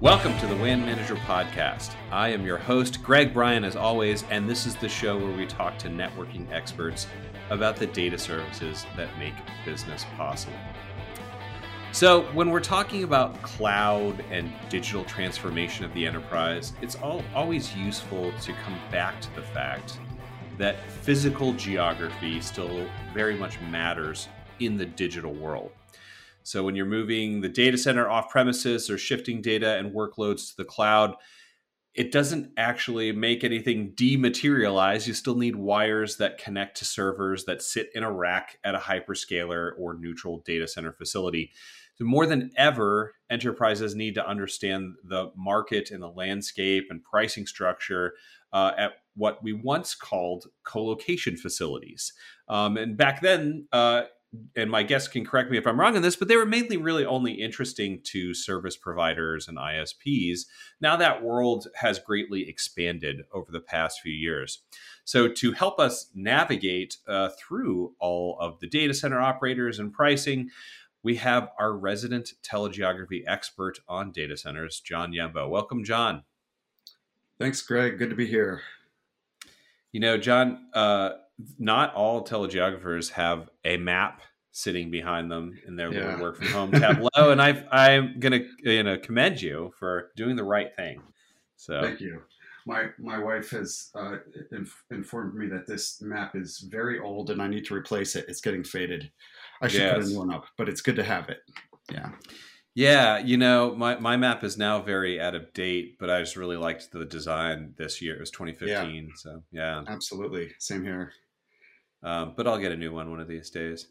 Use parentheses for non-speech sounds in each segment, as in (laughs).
Welcome to the WAN Manager Podcast. I am your host, Greg Bryan, as always, and this is the show where we talk to networking experts about the data services that make business possible. So, when we're talking about cloud and digital transformation of the enterprise, it's all, always useful to come back to the fact that physical geography still very much matters in the digital world. So when you're moving the data center off premises or shifting data and workloads to the cloud, it doesn't actually make anything dematerialize. You still need wires that connect to servers that sit in a rack at a hyperscaler or neutral data center facility. So more than ever, enterprises need to understand the market and the landscape and pricing structure uh, at what we once called co-location facilities. Um, and back then, uh, and my guests can correct me if I'm wrong on this, but they were mainly really only interesting to service providers and ISPs. Now that world has greatly expanded over the past few years. So, to help us navigate uh, through all of the data center operators and pricing, we have our resident telegeography expert on data centers, Jon Hjembo. Welcome, Jon. Thanks, Greg. Good to be here. You know, Jon, uh, not all telegeographers have a map sitting behind them in their yeah. work from home tableau, (laughs) and I I'm gonna you know commend you for doing the right thing. So thank you. My my wife has uh, inf- informed me that this map is very old and I need to replace it. It's getting faded. I should yes. put a new one up, but it's good to have it. Yeah. Yeah, you know, my, my map is now very out of date, but I just really liked the design this year. It was 2015. Yeah. So, yeah. Absolutely. Same here. Um, but I'll get a new one one of these days.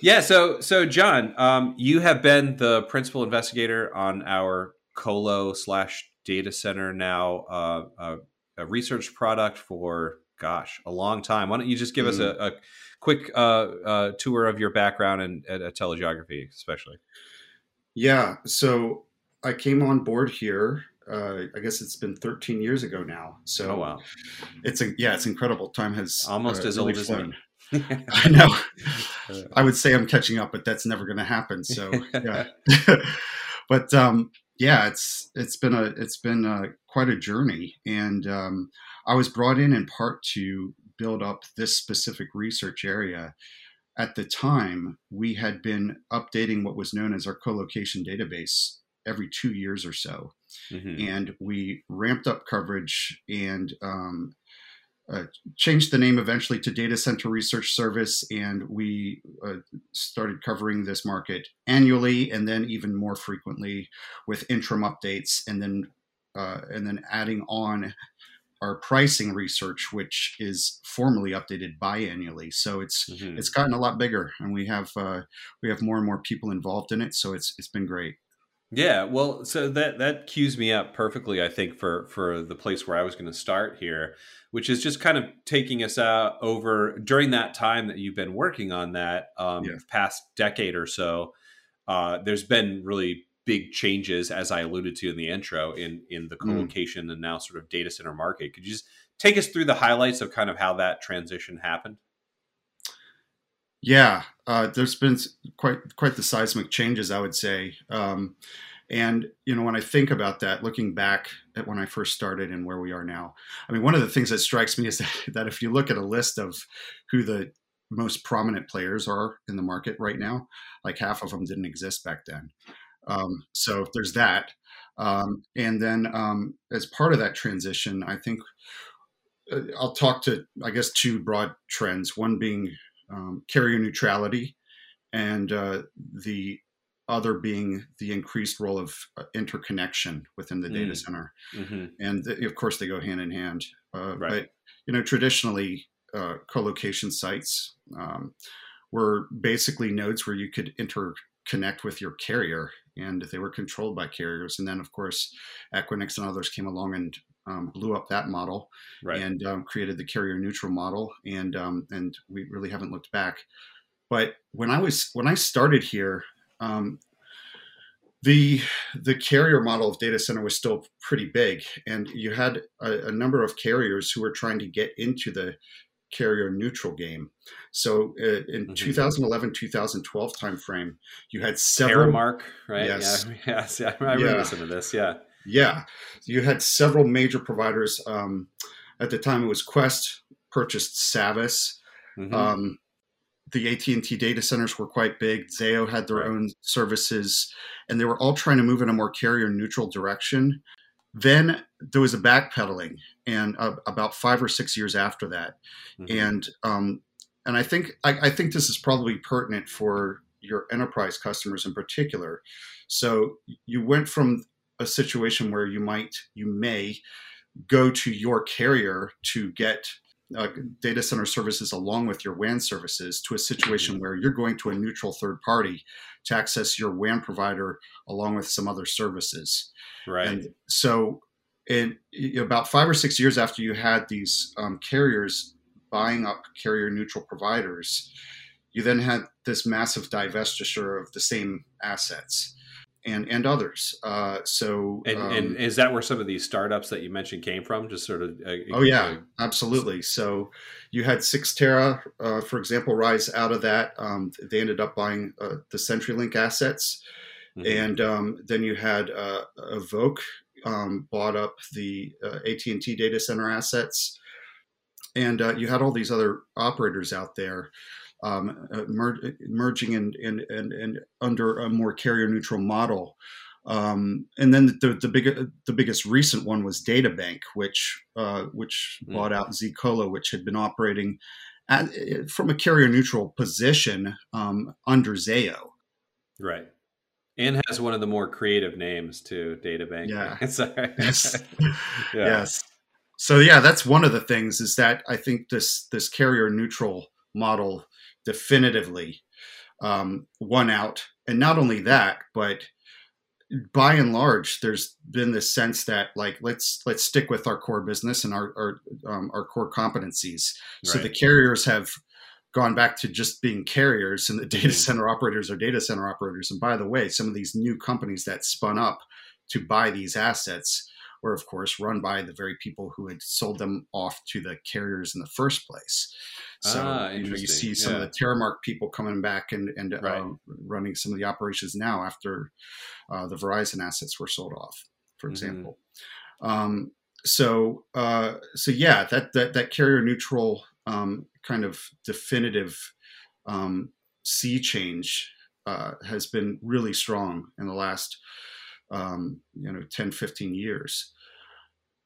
Yeah. So, so Jon, um, you have been the principal investigator on our Colo slash data center now, uh, uh, a research product for gosh, a long time. Why don't you just give mm. us a, a quick uh, uh, tour of your background and uh, telegeography, especially? Yeah. So I came on board here. Uh, I guess it's been 13 years ago now. So oh, wow. it's a, yeah, it's incredible. Time has almost as really old as me. (laughs) I know. (laughs) I would say I'm catching up, but that's never going to happen. So yeah. (laughs) but um, yeah, it's it's been a it's been a, quite a journey, and um, I was brought in in part to build up this specific research area at the time, we had been updating what was known as our co-location database every two years or so. Mm-hmm. And we ramped up coverage and um, uh, changed the name eventually to Data Center Research Service. And we uh, started covering this market annually and then even more frequently with interim updates and then uh, and then adding on our pricing research, which is formally updated biannually. So it's mm-hmm. it's gotten a lot bigger, and we have uh, we have more and more people involved in it. So it's it's been great. Yeah, well, so that that cues me up perfectly, I think, for for the place where I was going to start here, which is just kind of taking us out over during that time that you've been working on that um, yeah. past decade or so. Uh, there's been really big changes, as I alluded to in the intro, in in the mm. co-location mm. and now sort of data center market. Could you just take us through the highlights of kind of how that transition happened? Yeah, uh, there's been quite quite the seismic changes, I would say. Um, and you know, when I think about that, looking back at when I first started and where we are now, I mean, one of the things that strikes me is (laughs) that, that if you look at a list of who the most prominent players are in the market right now, like half of them didn't exist back then. Um, so there's that. Um, and then um, as part of that transition, I think uh, I'll talk to, I guess, two broad trends. One being um, carrier neutrality, and uh, the other being the increased role of uh, interconnection within the mm. data center. Mm-hmm. And of course, they go hand in hand. Uh, right. But you know, traditionally, uh, co-location sites um, were basically nodes where you could interconnect with your carrier and they were controlled by carriers. And then, of course, Equinix and others came along and um, blew up that model right. and um, created the carrier neutral model. And um, and we really haven't looked back. But when I was when I started here, um, the the carrier model of data center was still pretty big, and you had a, a number of carriers who were trying to get into the carrier neutral game. So uh, in mm-hmm. 2011, 2012 timeframe, you had several. Mark, right? Yes. Yeah. (laughs) yes. Yeah. I remember yeah. listening to this. Yeah. Yeah, you had several major providers. Um, at the time, it was Qwest purchased Savvis. Mm-hmm. Um, the AT&T data centers were quite big. Zayo had their own services, and they were all trying to move in a more carrier neutral direction. Then there was a backpedaling, and uh, about five or six years after that, mm-hmm. and um, and I think I, I think this is probably pertinent for your enterprise customers in particular. So you went from a situation where you might you may go to your carrier to get uh, data center services along with your WAN services to a situation where you're going to a neutral third party to access your WAN provider along with some other services. Right. And so, in about five or six years after you had these um, carriers buying up carrier neutral providers, you then had this massive divestiture of the same assets and and others. Uh, so, and, um, and, is that where some of these startups that you mentioned came from? Just sort of. Uh, oh yeah, uh, absolutely. So you had Cyxtera, uh, for example, rise out of that. Um, they ended up buying uh, the CenturyLink assets, mm-hmm. and um, then you had uh, Evoque um, bought up the AT and T data center assets, and you had all these other operators out there um, uh, mer- merging and, and, and, and under a more carrier neutral model. Um, and then the, the, big, the biggest recent one was DataBank, which uh, which mm. bought out zColo, which had been operating at, from a carrier neutral position um, under Zayo. Right, and has one of the more creative names too, DataBank. Yeah, (laughs) yes, (laughs) yeah. yes. So yeah, that's one of the things is that I think this this carrier neutral model definitively um, won out. And not only that, but by and large, there's been this sense that like let's let's stick with our core business and our our, um, our core competencies. So the carriers have gone back to just being carriers, and the data mm-hmm. center operators are data center operators. And by the way, some of these new companies that spun up to buy these assets were, of course, run by the very people who had sold them off to the carriers in the first place. So ah, you, know, you see some yeah. of the Terremark people coming back and, and right. uh, running some of the operations now after uh, the Verizon assets were sold off, for mm-hmm. example. Mm-hmm. Um, so uh, so yeah, that that that carrier neutral um, kind of definitive um, sea change uh, has been really strong in the last um, you know 10 15 years.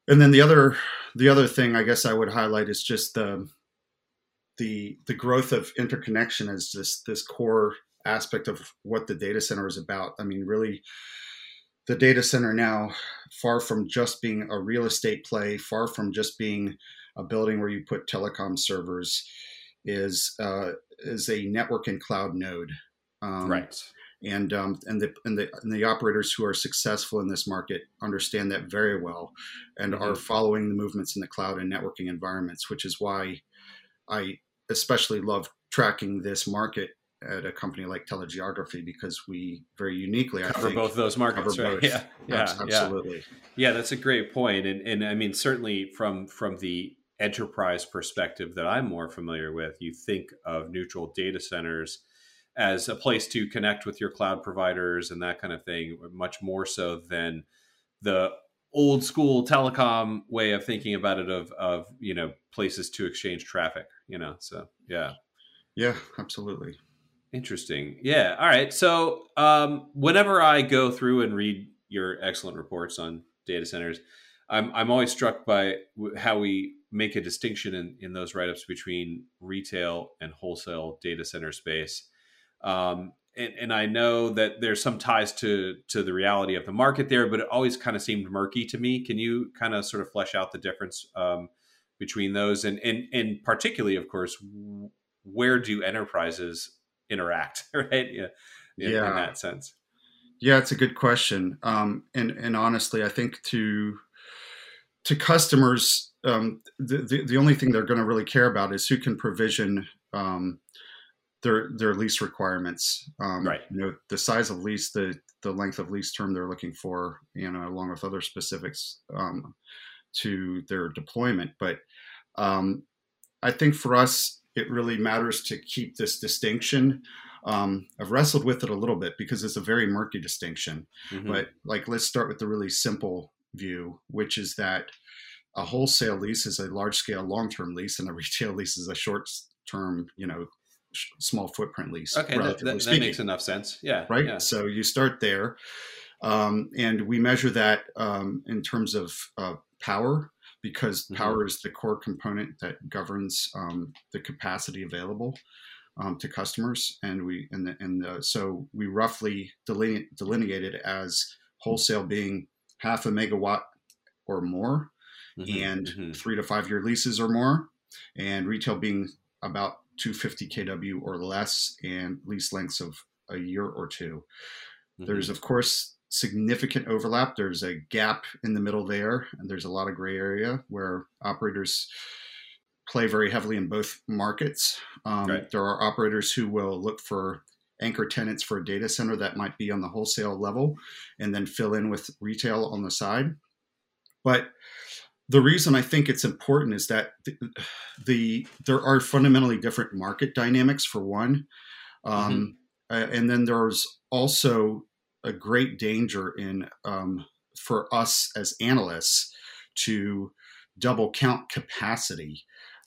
And then the other the other thing i guess i would highlight is just the the the growth of interconnection as this this core aspect of what the data center is about. I mean really the data center now far from just being a real estate play far from just being a building where you put telecom servers is uh, is a network and cloud node. Um, right and um, and the and the and the operators who are successful in this market understand that very well, and mm-hmm. are following the movements in the cloud and networking environments, which is why I especially love tracking this market at a company like telegeography because we very uniquely I cover think, both those markets, right? Both. Yeah, yeah, absolutely. Yeah. yeah, that's a great point, and and I mean certainly from from the enterprise perspective that I'm more familiar with, you think of neutral data centers as a place to connect with your cloud providers and that kind of thing, much more so than the old school telecom way of thinking about it of of you know places to exchange traffic you know so yeah. Yeah absolutely. Interesting. Yeah all right so um, whenever i go through and read your excellent reports on data centers i'm i'm always struck by how we make a distinction in in those write-ups between retail and wholesale data center space um, and, and, I know that there's some ties to to the reality of the market there, but it always kind of seemed murky to me. Can you kind of sort of flesh out the difference um, between those, and and and particularly, of course, where do enterprises interact, (laughs) right? Yeah, in, yeah. in that sense. Yeah, it's a good question, um, and and honestly, I think to to customers, um, the, the, the only thing they're going to really care about is who can provision um, their their lease requirements. Um, right. You know, the size of lease, the the length of lease term they're looking for, you know, along with other specifics um, to their deployment. But um, I think for us, it really matters to keep this distinction. Um, I've wrestled with it a little bit because it's a very murky distinction. Mm-hmm. But like, let's start with the really simple view, which is that a wholesale lease is a large scale long term lease, and a (laughs) retail lease is a short term, you know, small footprint lease. Okay, that, that, that, makes enough sense. Yeah. Right. Yeah. So you start there. Um, and we measure that um, in terms of uh, power because mm-hmm. power is the core component that governs um, the capacity available um, to customers. And we and the, and the, so we roughly deline- delineated as wholesale being half a megawatt or more, mm-hmm. and mm-hmm. three to five year leases or more, and retail being about 250 kW or less, and lease lengths of a year or 2 There's mm-hmm. of course significant overlap. There's a gap in the middle there, and there's a lot of gray area where operators play very heavily in both markets. Um, right. There are operators who will look for anchor tenants for a data center that might be on the wholesale level and then fill in with retail on the side. But the reason I think it's important is that the, the there are fundamentally different market dynamics for one. Um, mm-hmm. and then there's also a great danger in um, for us as analysts to double count capacity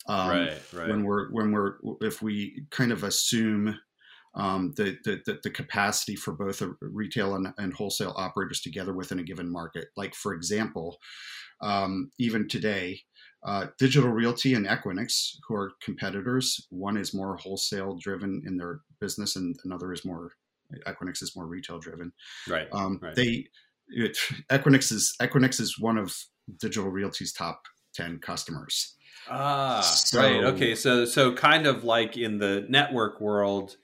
um, right, right. when we're when we're if we kind of assume um, the, the, the capacity for both retail and, and, wholesale operators together within a given market. Like for example, um, even today, uh, Digital Realty and Equinix, who are competitors, one is more wholesale driven in their business, and another is more Equinix is more retail driven. Right. Um, right. They it, Equinix is Equinix is one of Digital Realty's top ten customers. Ah, so, right. Okay. So so kind of like in the network world,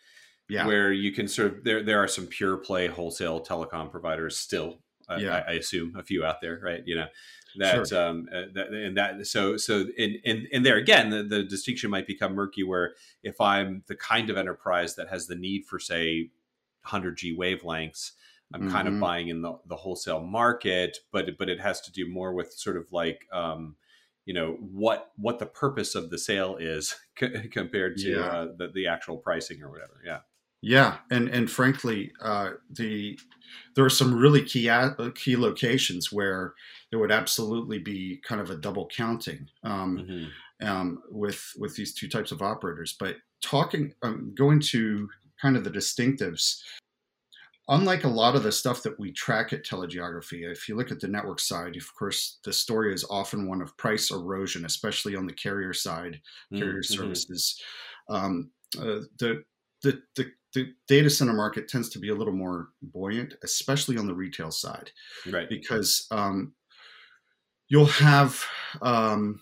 yeah. where you can sort of there there are some pure play wholesale telecom providers still. Yeah. I, I, assume a few out there, right? You know, that sure. um uh, that, and that so so in in, in there again the, the distinction might become murky where if i'm the kind of enterprise that has the need for say 100G wavelengths. I'm mm-hmm. kind of mm-hmm. buying in the, the wholesale market, but but it has to do more with sort of like um, you know what what the purpose of the sale is (laughs) c- compared to yeah. uh, the the actual pricing or whatever. Yeah. Yeah, and and frankly, uh, the there are some really key key locations where there would absolutely be kind of a double counting um, mm-hmm. um, with with these two types of operators. But talking, um, going to kind of the distinctives. Unlike a lot of the stuff that we track at telegeography, if you look at the network side, of course, the story is often one of price erosion, especially on the carrier side, carrier mm-hmm. services. Um, uh, the, the, the the data center market tends to be a little more buoyant, especially on the retail side, right? Because um, you'll have um,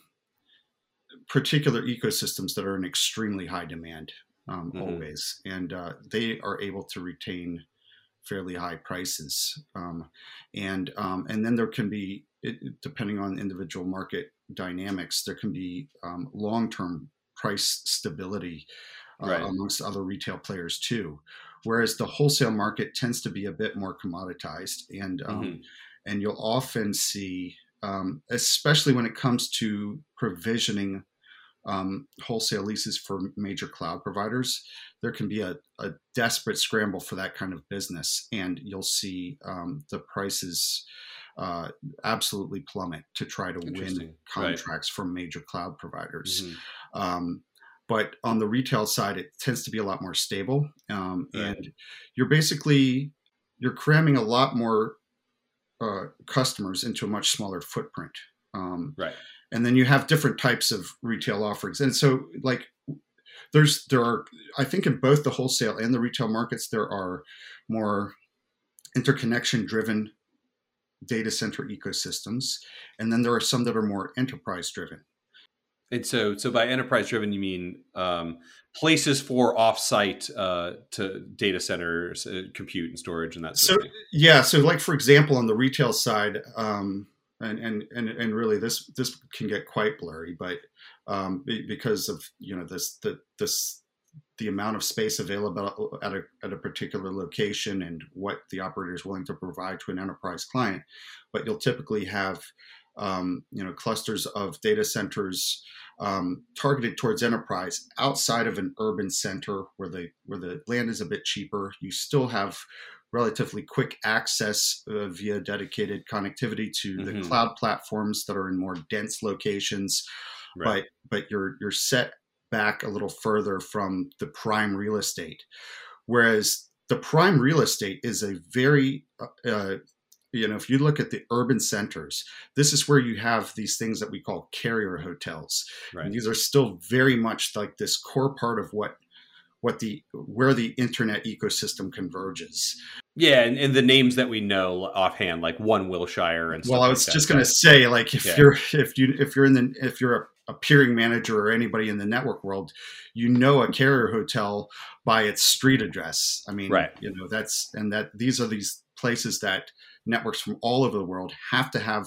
particular ecosystems that are in extremely high demand um, mm-hmm. always, and uh, they are able to retain fairly high prices. Um, and um, and then there can be, depending on individual market dynamics, there can be um, long term price stability uh, right. amongst other retail players too. Whereas the wholesale market tends to be a bit more commoditized, and um, mm-hmm. and you'll often see, um, especially when it comes to provisioning um, wholesale leases for major cloud providers, there can be a, a, desperate scramble for that kind of business, and you'll see um, the prices uh, absolutely plummet to try to win contracts right. from major cloud providers. Mm-hmm. Um, but on the retail side, it tends to be a lot more stable, um, right. and you're basically you're cramming a lot more uh, customers into a much smaller footprint. Um, right and then you have different types of retail offerings and so like there's there are i think in both the wholesale and the retail markets there are more interconnection driven data center ecosystems and then there are some that are more enterprise driven and so so by enterprise driven you mean um, places for offsite uh, to data centers uh, compute and storage and that sort so yeah so like for example on the retail side um, and and and, and really this this can get quite blurry but um, because of you know this the this the amount of space available at a, at a particular location and what the operator is willing to provide to an enterprise client. But you'll typically have um, you know clusters of data centers um, targeted towards enterprise outside of an urban center where the where the land is a bit cheaper. You still have relatively quick access uh, via dedicated connectivity to mm-hmm. the cloud platforms that are in more dense locations, right. but but you're you're set back a little further from the prime real estate, whereas the prime real estate is a very uh, uh you know if you look at the urban centers this is where you have these things that we call carrier hotels right. and these are still very much like this core part of what what the where the internet ecosystem converges yeah and, and the names that we know offhand like one wilshire and well i was like just going to say like if yeah. you're if you if you're in the if you're a, a peering manager or anybody in the network world you know a carrier hotel by its street address i mean right you know that's and that these are these places that networks from all over the world have to have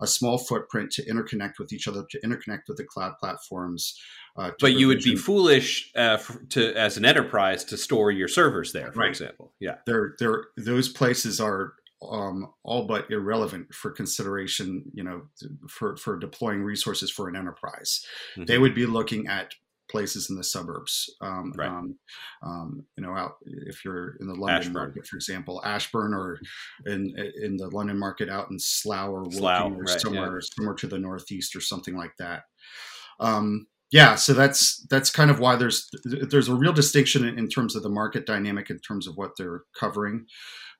a small footprint to interconnect with each other, to interconnect with the cloud platforms. Uh, but you would be foolish uh, to, as an enterprise, to store your servers there, for right. example. Yeah, they're, they're, those places are um, all but irrelevant for consideration. You know, for for deploying resources for an enterprise, mm-hmm. they would be looking at places in the suburbs. Um, right. Um, um, you know, out if you're in the London Ashburn. market, for example, Ashburn, or in in the London market out in Slough or Slough, or right, somewhere yeah. somewhere to the northeast or something like that. Um, yeah, so that's that's kind of why there's there's a real distinction in, in terms of the market dynamic in terms of what they're covering,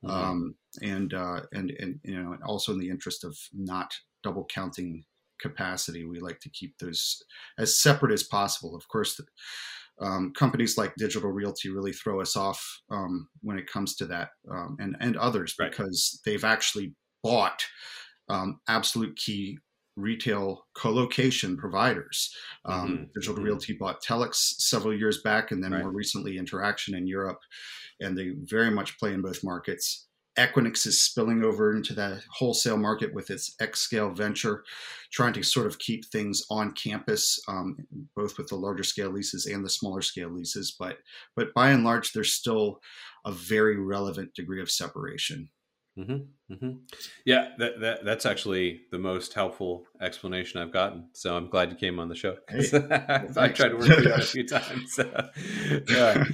mm-hmm. Um, and uh, and and you know, and also in the interest of not double counting capacity. We like to keep those as separate as possible. Of course, um, companies like Digital Realty really throw us off um, when it comes to that, um, and and others right. because they've actually bought um, absolute key retail co-location providers. Um, mm-hmm. Digital mm-hmm. Realty bought Telx several years back, and then right. more recently Interxion in Europe, and they very much play in both markets. Equinix is spilling over into the wholesale market with its xScale venture, trying to sort of keep things on campus, um, both with the larger scale leases and the smaller scale leases. But but by and large, there's still a very relevant degree of separation. Mm-hmm, mm-hmm. Yeah, that, that that's actually the most helpful explanation I've gotten. So I'm glad you came on the show. Hey, (laughs) I tried to work with you a few (laughs) times. So, yeah.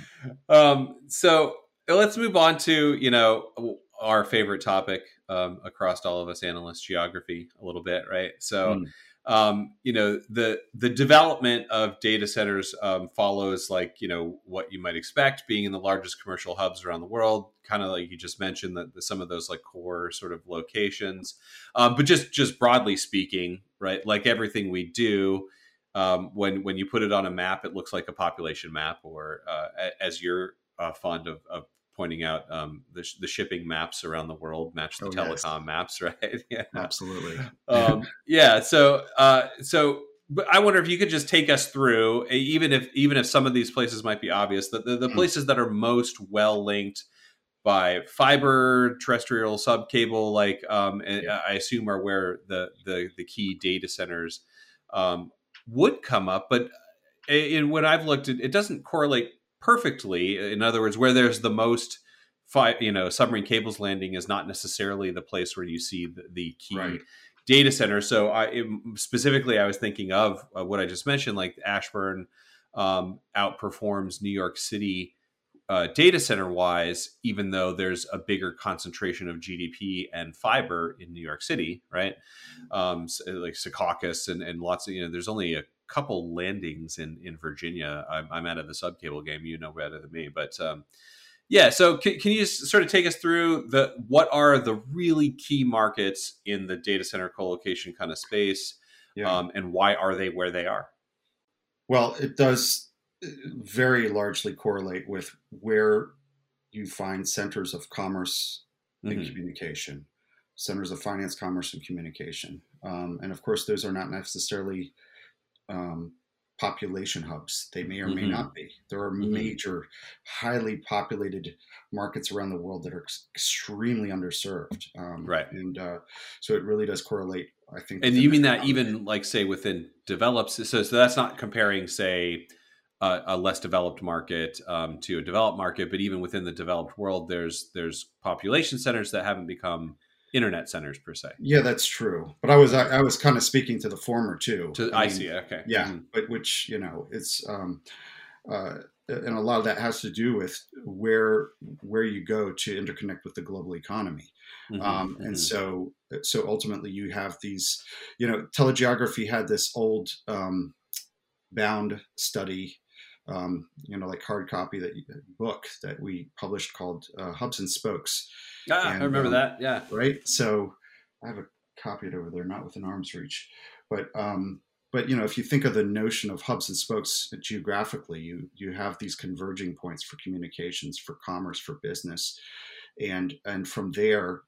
um, so let's move on to you know our favorite topic um, across all of us analysts, geography, a little bit, right? So, mm. um, you know, the the development of data centers um, follows like you know what you might expect, being in the largest commercial hubs around the world, kind of like you just mentioned that some of those like core sort of locations, um, but just just broadly speaking, right? Like everything we do. Um, when when you put it on a map, it looks like a population map, or uh, as you're uh, fond of, of pointing out um, the, the shipping maps around the world match the oh, telecom yes. maps, (laughs) right? yeah, absolutely. um, yeah. So, uh, so, but I wonder if you could just take us through, even if even if some of these places might be obvious, the, the, the mm. places that are most well linked by fiber, terrestrial, sub cable, like um, yeah. I assume are where the the, the key data centers um, would come up, but. In what I've looked at, it doesn't correlate perfectly. In other words, where there's the most fi- you know submarine cables landing is not necessarily the place where you see the, the key right. data center. So I it, specifically I was thinking of uh, what I just mentioned, like Ashburn um, outperforms New York City. Uh, data center wise, even though there's a bigger concentration of GDP and fiber in New York City, right? Um, so like Secaucus and, and lots of, you know, there's only a couple landings in in Virginia. I'm, I'm out of the subcable game. You know better than me, but um, yeah. So can, can you sort of take us through the what are the really key markets in the data center colocation kind of space, yeah. um, and why are they where they are? Well, it does uh, very largely correlate with where you find centers of commerce and mm-hmm. communication, centers of finance, commerce, and communication. Um, and of course, those are not necessarily um, population hubs. They may or may mm-hmm. not be. There are mm-hmm. major, highly populated markets around the world that are ex- extremely underserved. Um, right. And uh, so it really does correlate, I think. And you mean that even like, say, within developed, so, so that's not comparing, say, a, a less developed market um, to a developed market, but even within the developed world, there's there's population centers that haven't become internet centers per se. Yeah, that's true. But I was I, I was kind of speaking to the former too. To, I, I mean, see. Okay. Yeah, mm-hmm. but which you know it's um, uh, and a lot of that has to do with where where you go to interconnect with the global economy. Mm-hmm, um, and mm-hmm. so so ultimately you have these, you know, telegeography had this old um, bound study um, you know, like hard copy that book that we published called uh, Hubs and Spokes. Ah, and, I remember um, that. Yeah. Right. So I have a copy it over there, not within arm's reach, but um, but you know, if you think of the notion of hubs and spokes geographically, you you have these converging points for communications, for commerce, for business, and and from there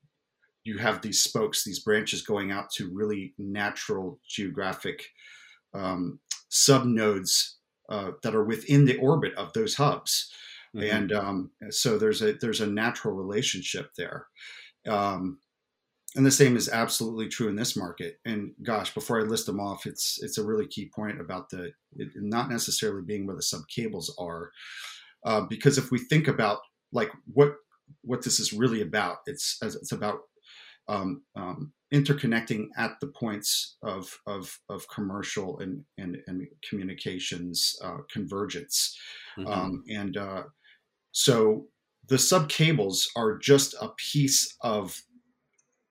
you have these spokes, these branches going out to really natural geographic um, subnodes uh, that are within the orbit of those hubs, mm-hmm. and um, so there's a there's a natural relationship there. Um, and the same is absolutely true in this market. And gosh, before I list them off, it's it's a really key point about the it, not necessarily being where the sub cables are, uh, because if we think about like what what this is really about, it's it's about um, um, interconnecting at the points of of, of commercial and and, and communications uh, convergence, mm-hmm. um, and uh, so the sub cables are just a piece of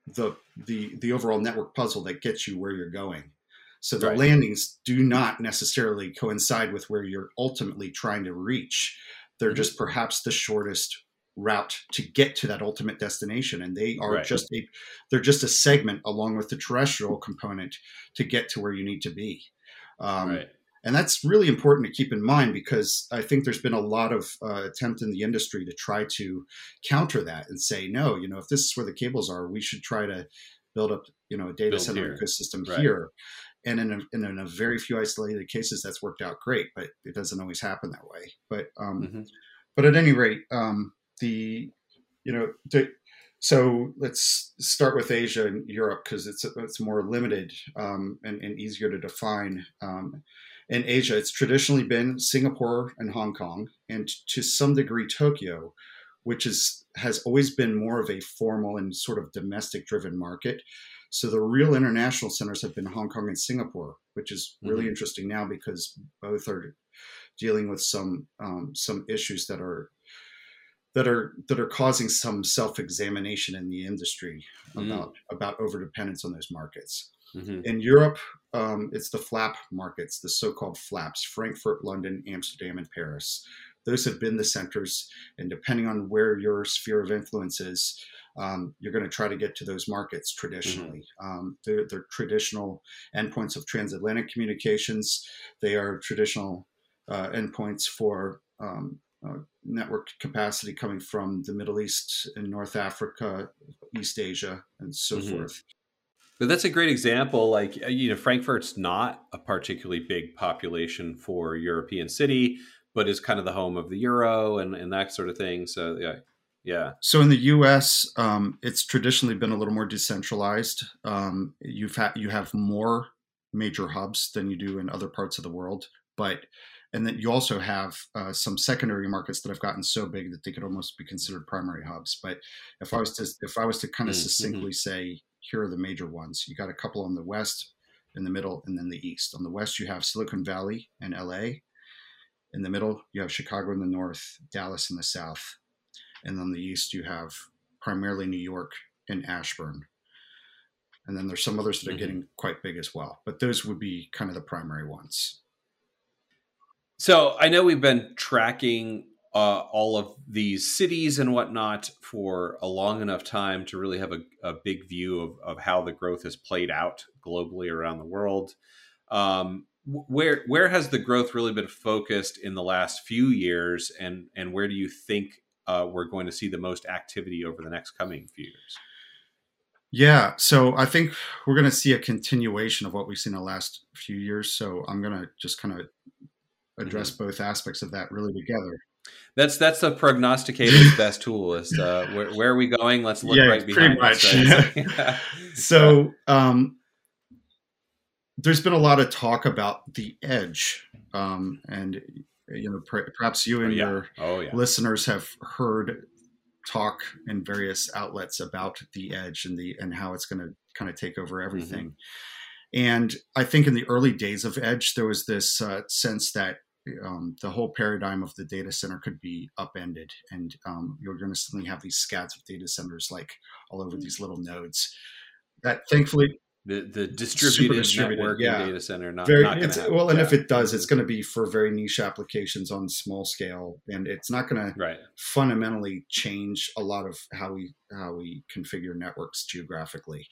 the the the overall network puzzle that gets you where you're going. So the right. landings do not necessarily coincide with where you're ultimately trying to reach. They're mm-hmm. just perhaps the shortest route to get to that ultimate destination and they are right. just a they're just a segment along with the terrestrial component to get to where you need to be um, right. and that's really important to keep in mind because i think there's been a lot of uh, attempt in the industry to try to counter that and say no you know if this is where the cables are we should try to build up you know a data build center here. ecosystem right. here and in a, in a very few isolated cases that's worked out great but it doesn't always happen that way but um, mm-hmm. but at any rate um, the you know to, so let's start with Asia and Europe because it's it's more limited um, and, and, easier to define. Um, in Asia, it's traditionally been Singapore and Hong Kong, and to some degree Tokyo, which is has always been more of a formal and sort of domestic driven market. So the real international centers have been Hong Kong and Singapore, which is really mm-hmm. interesting now because both are dealing with some um, some issues that are that are that are causing some self-examination in the industry mm. about about overdependence on those markets. Mm-hmm. In Europe, um, it's the flap markets, the so-called flaps: Frankfurt, London, Amsterdam, and Paris. Those have been the centers, and depending on where your sphere of influence is, um, you're going to try to get to those markets traditionally. Mm-hmm. Um, they're, they're, traditional endpoints of transatlantic communications. They are traditional uh, endpoints for um, uh, network capacity coming from the Middle East and North Africa, East Asia, and so mm-hmm. forth. But that's a great example. Like, uh, you know, Frankfurt's not a particularly big population for European city, but is kind of the home of the euro and, and that sort of thing. So, yeah. Yeah. So in the U.S., um, it's traditionally been a little more decentralized. Um, you've had you have more major hubs than you do in other parts of the world, but and then you also have uh, some secondary markets that have gotten so big that they could almost be considered primary hubs. But if I was to if I was to kind of mm, mm-hmm. succinctly say, here are the major ones. You got a couple on the west, in the middle, and then the east. On the west, you have Silicon Valley and LA. In the middle, you have Chicago in the north, Dallas in the south, and on the east, you have primarily New York and Ashburn. And then there's some others that are mm-hmm. getting quite big as well. But those would be kind of the primary ones. So I know we've been tracking uh, all of these cities and whatnot for a long enough time to really have a, a big view of, of, how the growth has played out globally around the world. Um, where where has the growth really been focused in the last few years, and and where do you think uh, we're going to see the most activity over the next coming few years? Yeah, so I think we're going to see a continuation of what we've seen the last few years. So I'm going to just kind of address mm-hmm. both aspects of that really together. That's that's the prognosticator's (laughs) best tool. Is uh, where, where, are we going? Let's look yeah, right behind pretty much. Us, (laughs) so um, there's been a lot of talk about the edge, um, and you know perhaps you and oh, yeah. your oh, yeah. listeners have heard talk in various outlets about the edge and the and how it's going to kind of take over Mm-hmm. everything. And I think in the early days of edge, there was this uh, sense that um, the whole paradigm of the data center could be upended, and um, you're going to suddenly have these scads of data centers like all over these little nodes. That thankfully, The the distributed, distributed, network yeah. data center not, very not it's, well, and Yeah. if it does, it's going to be for very niche applications on small scale, and it's not going to fundamentally change a lot of how we how we configure networks geographically.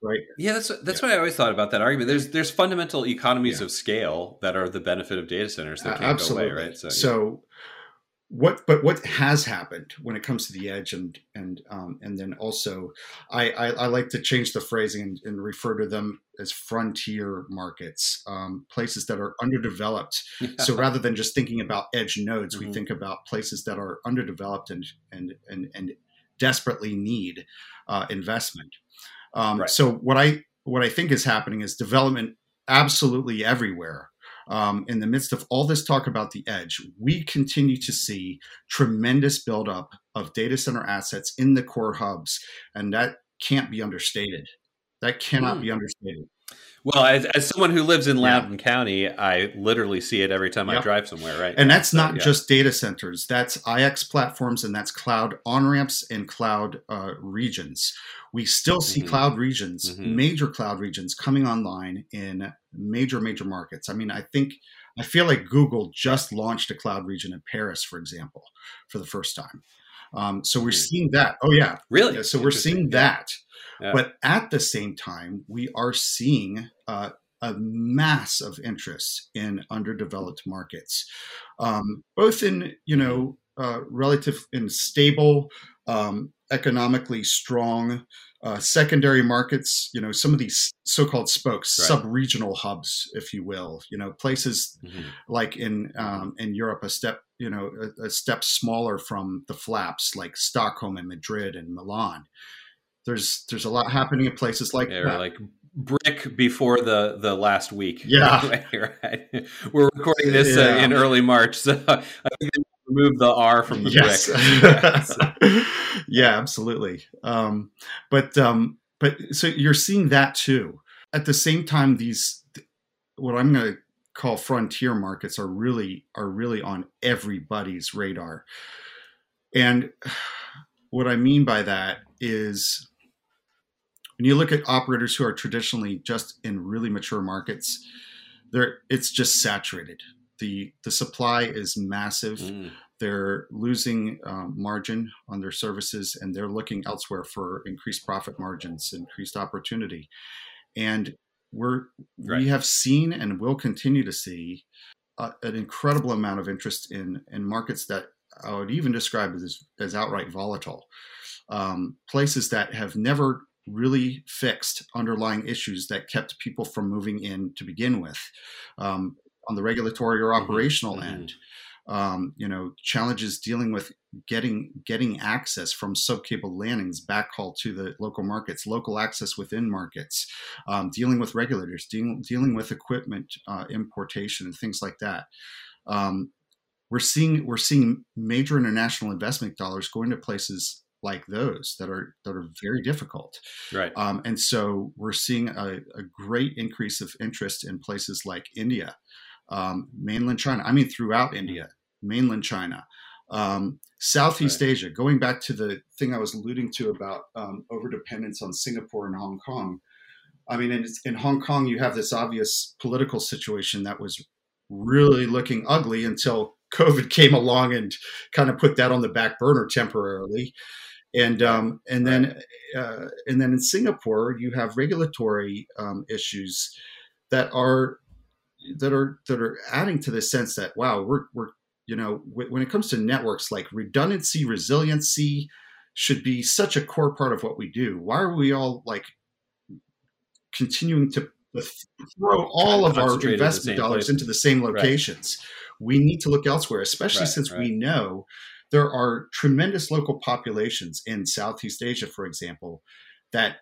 Right. Yeah, that's that's what I always thought about that argument. There's there's fundamental economies of scale that are the benefit of data centers that Uh, can't absolutely. go away, right? So, what, but what has happened when it comes to the edge, and and um, and then also, I, I I like to change the phrasing and, and refer to them as frontier markets, um, places that are underdeveloped. yeah. (laughs) So rather than just thinking about edge nodes, we Mhm. think about places that are underdeveloped and and and and desperately need uh, investment. Um, Right. So what I what I think is happening is development absolutely everywhere. Um, in the midst of all this talk about the edge, we continue to see tremendous buildup of data center assets in the core hubs, and that can't be understated. That cannot Hmm. be understated. Well, as, as someone who lives in Yeah. County, I literally see it every time I drive somewhere, right? And that's So, not yeah. just data centers. That's IX platforms and that's cloud on ramps and cloud uh, regions. We still see Mhm. cloud regions, Mhm. major cloud regions coming online in major, major markets. I mean, I think, I feel like Google just launched a cloud region in Paris, for example, for the first time. Um, so we're Hmm. seeing that. Oh, yeah. really. Yeah, so we're seeing that. Yeah. But at the same time, we are seeing uh, a mass of interest in underdeveloped markets, um, both in you know uh, relative and stable, um, economically strong. Uh, secondary markets, you know, some of these so-called spokes, Right. sub-regional hubs, if you will, you know, places Mhm. like in um, in Europe, a step you know a, a step smaller from the flaps, like Stockholm and Madrid and Milan. There's there's a lot happening in places like Yeah, that. like BRIC before the the last week. Yeah. (laughs) right. We're recording this uh, in early March, so (laughs) I think they removed the R from the yes. BRIC. (laughs) Yeah, so- yeah, absolutely. Um, but um, but so you're seeing that too. At the same time, these what I'm going to call frontier markets are really are really on everybody's radar. And (sighs) what I mean by that is when you look at operators who are traditionally just in really mature markets, they're it's just saturated. The the supply is massive Mm. they're losing um, margin on their services and they're looking elsewhere for increased profit margins increased opportunity and we're Right. we have seen and will continue to see uh, an incredible amount of interest in in markets that i would even describe as as outright volatile um, places that have never really fixed underlying issues that kept people from moving in to begin with um, on the regulatory or Mhm, operational mhm. end. Um, you know challenges dealing with getting getting access from subcable landings backhaul to the local markets local access within markets um, dealing with regulators dealing, dealing with equipment uh, importation and things like that. Um, we're seeing we're seeing major international investment dollars going to places like those that are that are very difficult Right. um, and so we're seeing a, a great increase of interest in places like India, um, mainland China. I mean, throughout India, mainland China, um, Southeast Asia. Going back to the thing I was alluding to about um, overdependence on Singapore and Hong Kong. I mean, in, in Hong Kong, you have this obvious political situation that was really looking ugly until COVID (laughs) came along and kind of put that on the back burner temporarily. And um, and then uh, and then in Singapore, you have regulatory um, issues that are that are that are adding to the sense that wow, we're we're you know w- when it comes to networks, like redundancy, resiliency should be such a core part of what we do. Why are we all like continuing to throw all of our Concentrated in investment dollars places. into the same locations? We need to look elsewhere, especially Right, since right. we know there are tremendous local populations in Southeast Asia, for example, that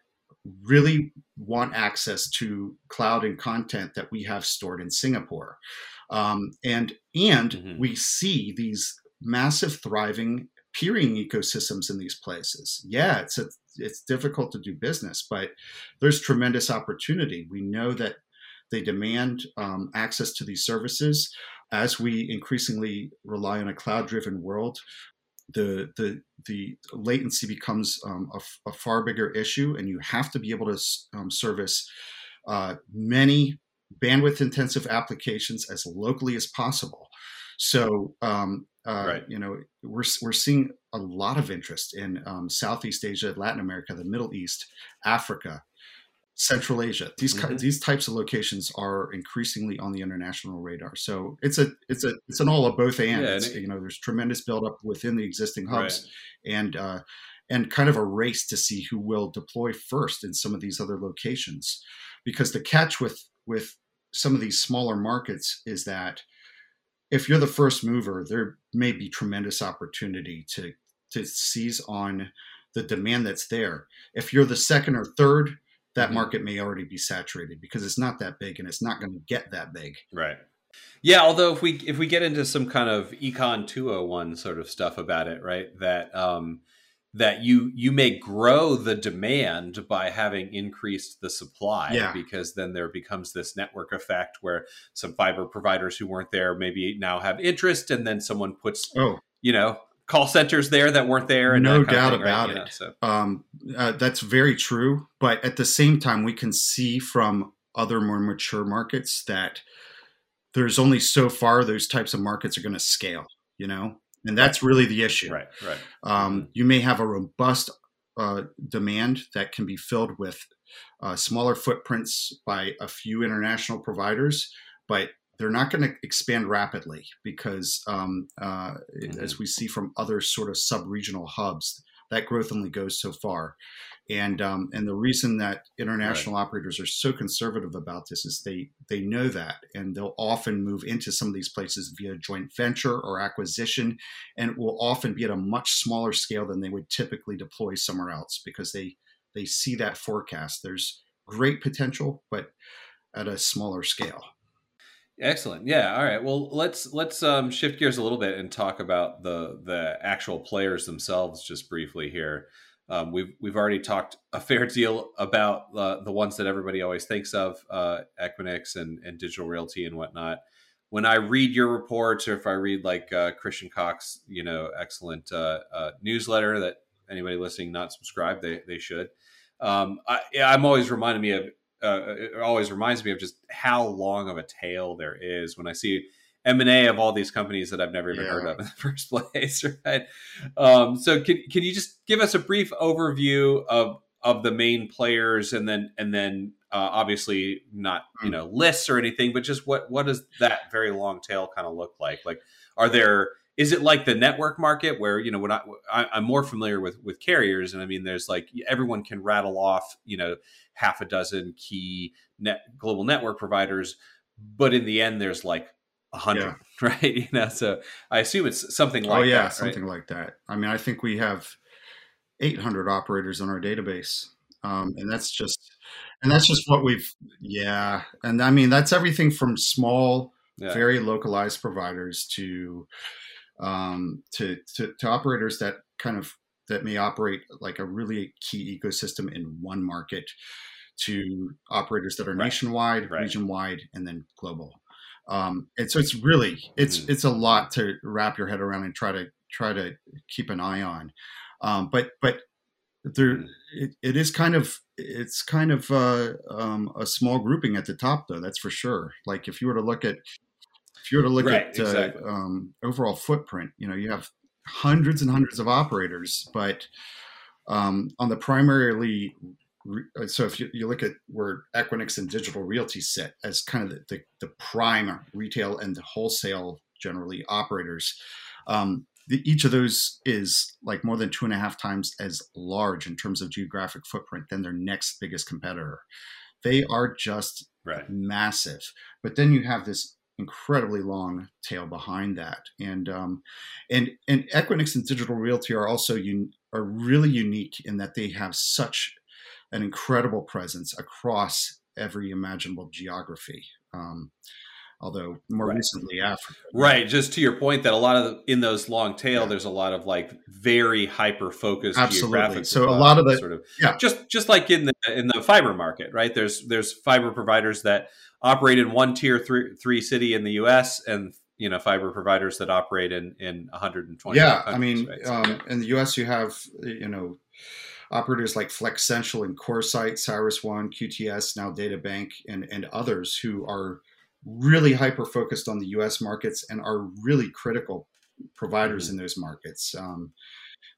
really want access to cloud and content that we have stored in Singapore. Um, and and Mhm. we see these massive thriving peering ecosystems in these places. Yeah, it's a, it's difficult to do business, but there's tremendous opportunity. We know that they demand um, access to these services as we increasingly rely on a cloud-driven world. The the the latency becomes um, a, a, far bigger issue, and you have to be able to um, service uh, many bandwidth intensive applications as locally as possible. So, um, uh, right. you know, we're, we're seeing a lot of interest in um, Southeast Asia, Latin America, the Middle East, Africa, Central Asia. These mm-hmm. these types of locations are increasingly on the international radar. So it's a it's a it's an all of both and. Yeah, it, you know, there's tremendous buildup within the existing hubs, right. and uh, and kind of a race to see who will deploy first in some of these other locations, because the catch with with some of these smaller markets is that if you're the first mover, there may be tremendous opportunity to to seize on the demand that's there. If you're the second or third, that mm-hmm. market may already be saturated because it's not that big and it's not going to get that big. Right. Yeah, although if we if we get into some kind of econ 201 sort of stuff about it, right? That um that you you may grow the demand by having increased the supply yeah. because then there becomes this network effect where some fiber providers who weren't there maybe now have interest and then someone puts oh. you know call centers there that weren't there and no doubt thing, about right? it know, so. um, uh, that's very true but at the same time we can see from other more mature markets that there's only so far those types of markets are going to scale you know and that's really the issue. Right, right. Um, mm-hmm. you may have a robust uh, demand that can be filled with uh, smaller footprints by a few international providers, but they're not going to expand rapidly because, um, uh, mm-hmm. as we see from other sort of sub-regional hubs, that growth only goes so far. And um, and the reason that international right. operators are so conservative about this is they they know that, and they'll often move into some of these places via joint venture or acquisition, and it will often be at a much smaller scale than they would typically deploy somewhere else because they they see that forecast. There's great potential, but at a smaller scale. Excellent. Yeah. All right. Well, let's let's um, shift gears a little bit and talk about the the actual players themselves just briefly here. Um, we've we've already talked a fair deal about uh, the ones that everybody always thinks of, uh, Equinix and, and Digital Realty and whatnot. When I read your reports, or if I read like uh, Christian Cox, you know, excellent uh, uh, newsletter that anybody listening not subscribed, they they should. Um, I, am always reminding me of. Uh, it always reminds me of just how long of a tail there is when I see M and A of all these companies that I've never even yeah. heard of (laughs) in the first place, (laughs) right? Um, so can can you just give us a brief overview of of the main players, and then and then uh, obviously not you hmm. know lists or anything, but just what what does that very long tail kind of look like? Like, are there is it like the network market where you know when I, I am more familiar with with carriers, and I mean there's like everyone can rattle off you know half a dozen key net global network providers, but in the end there's like a hundred, yeah. (laughs) right? You know, so I assume it's something like oh yeah, that, something right? like that. I mean, I think we have 800 operators in our database, um, and that's just and that's just what we've yeah, and I mean that's everything from small, yeah. very localized providers to um, to, to to operators that kind of that may operate like a really key ecosystem in one market to operators that are right. nationwide, right. region wide, and then global. Um, and so it's really it's mm-hmm. it's a lot to wrap your head around and try to try to keep an eye on. Um, but but there mm. it, it is kind of it's kind of uh, um, a small grouping at the top though that's for sure. Like if you were to look at if you were to look right, at uh, um, overall footprint, you know you have hundreds and hundreds of operators, but um, on the primarily uh, so if you, you look at where Equinix and Digital Realty sit as kind of the, the, the prime retail and the wholesale generally operators, um, the, each of those is like more than two and a half times as large in terms of geographic footprint than their next biggest competitor. They are just right. massive. But then you have this incredibly long tail behind that, and um, and and Equinix and Digital Realty are also un- are really unique in that they have such an incredible presence across every imaginable geography. Um, although more right. recently Africa. Right. Just to your point that a lot of the, in those long tail, yeah. there's a lot of like very hyper focused geographic. So a lot of it, sort of, yeah, just just like in the in the fiber market, right? There's there's fiber providers that operate in one tier three three city in the U.S. and you know fiber providers that operate in in 120. Yeah, I mean, right? so, um, in the U.S. you have you know operators like Flexential and CoreSite, CyrusOne, QTS, now DataBank, and and others who are really hyper focused on the U.S. markets and are really critical providers mm-hmm. in those markets. Um,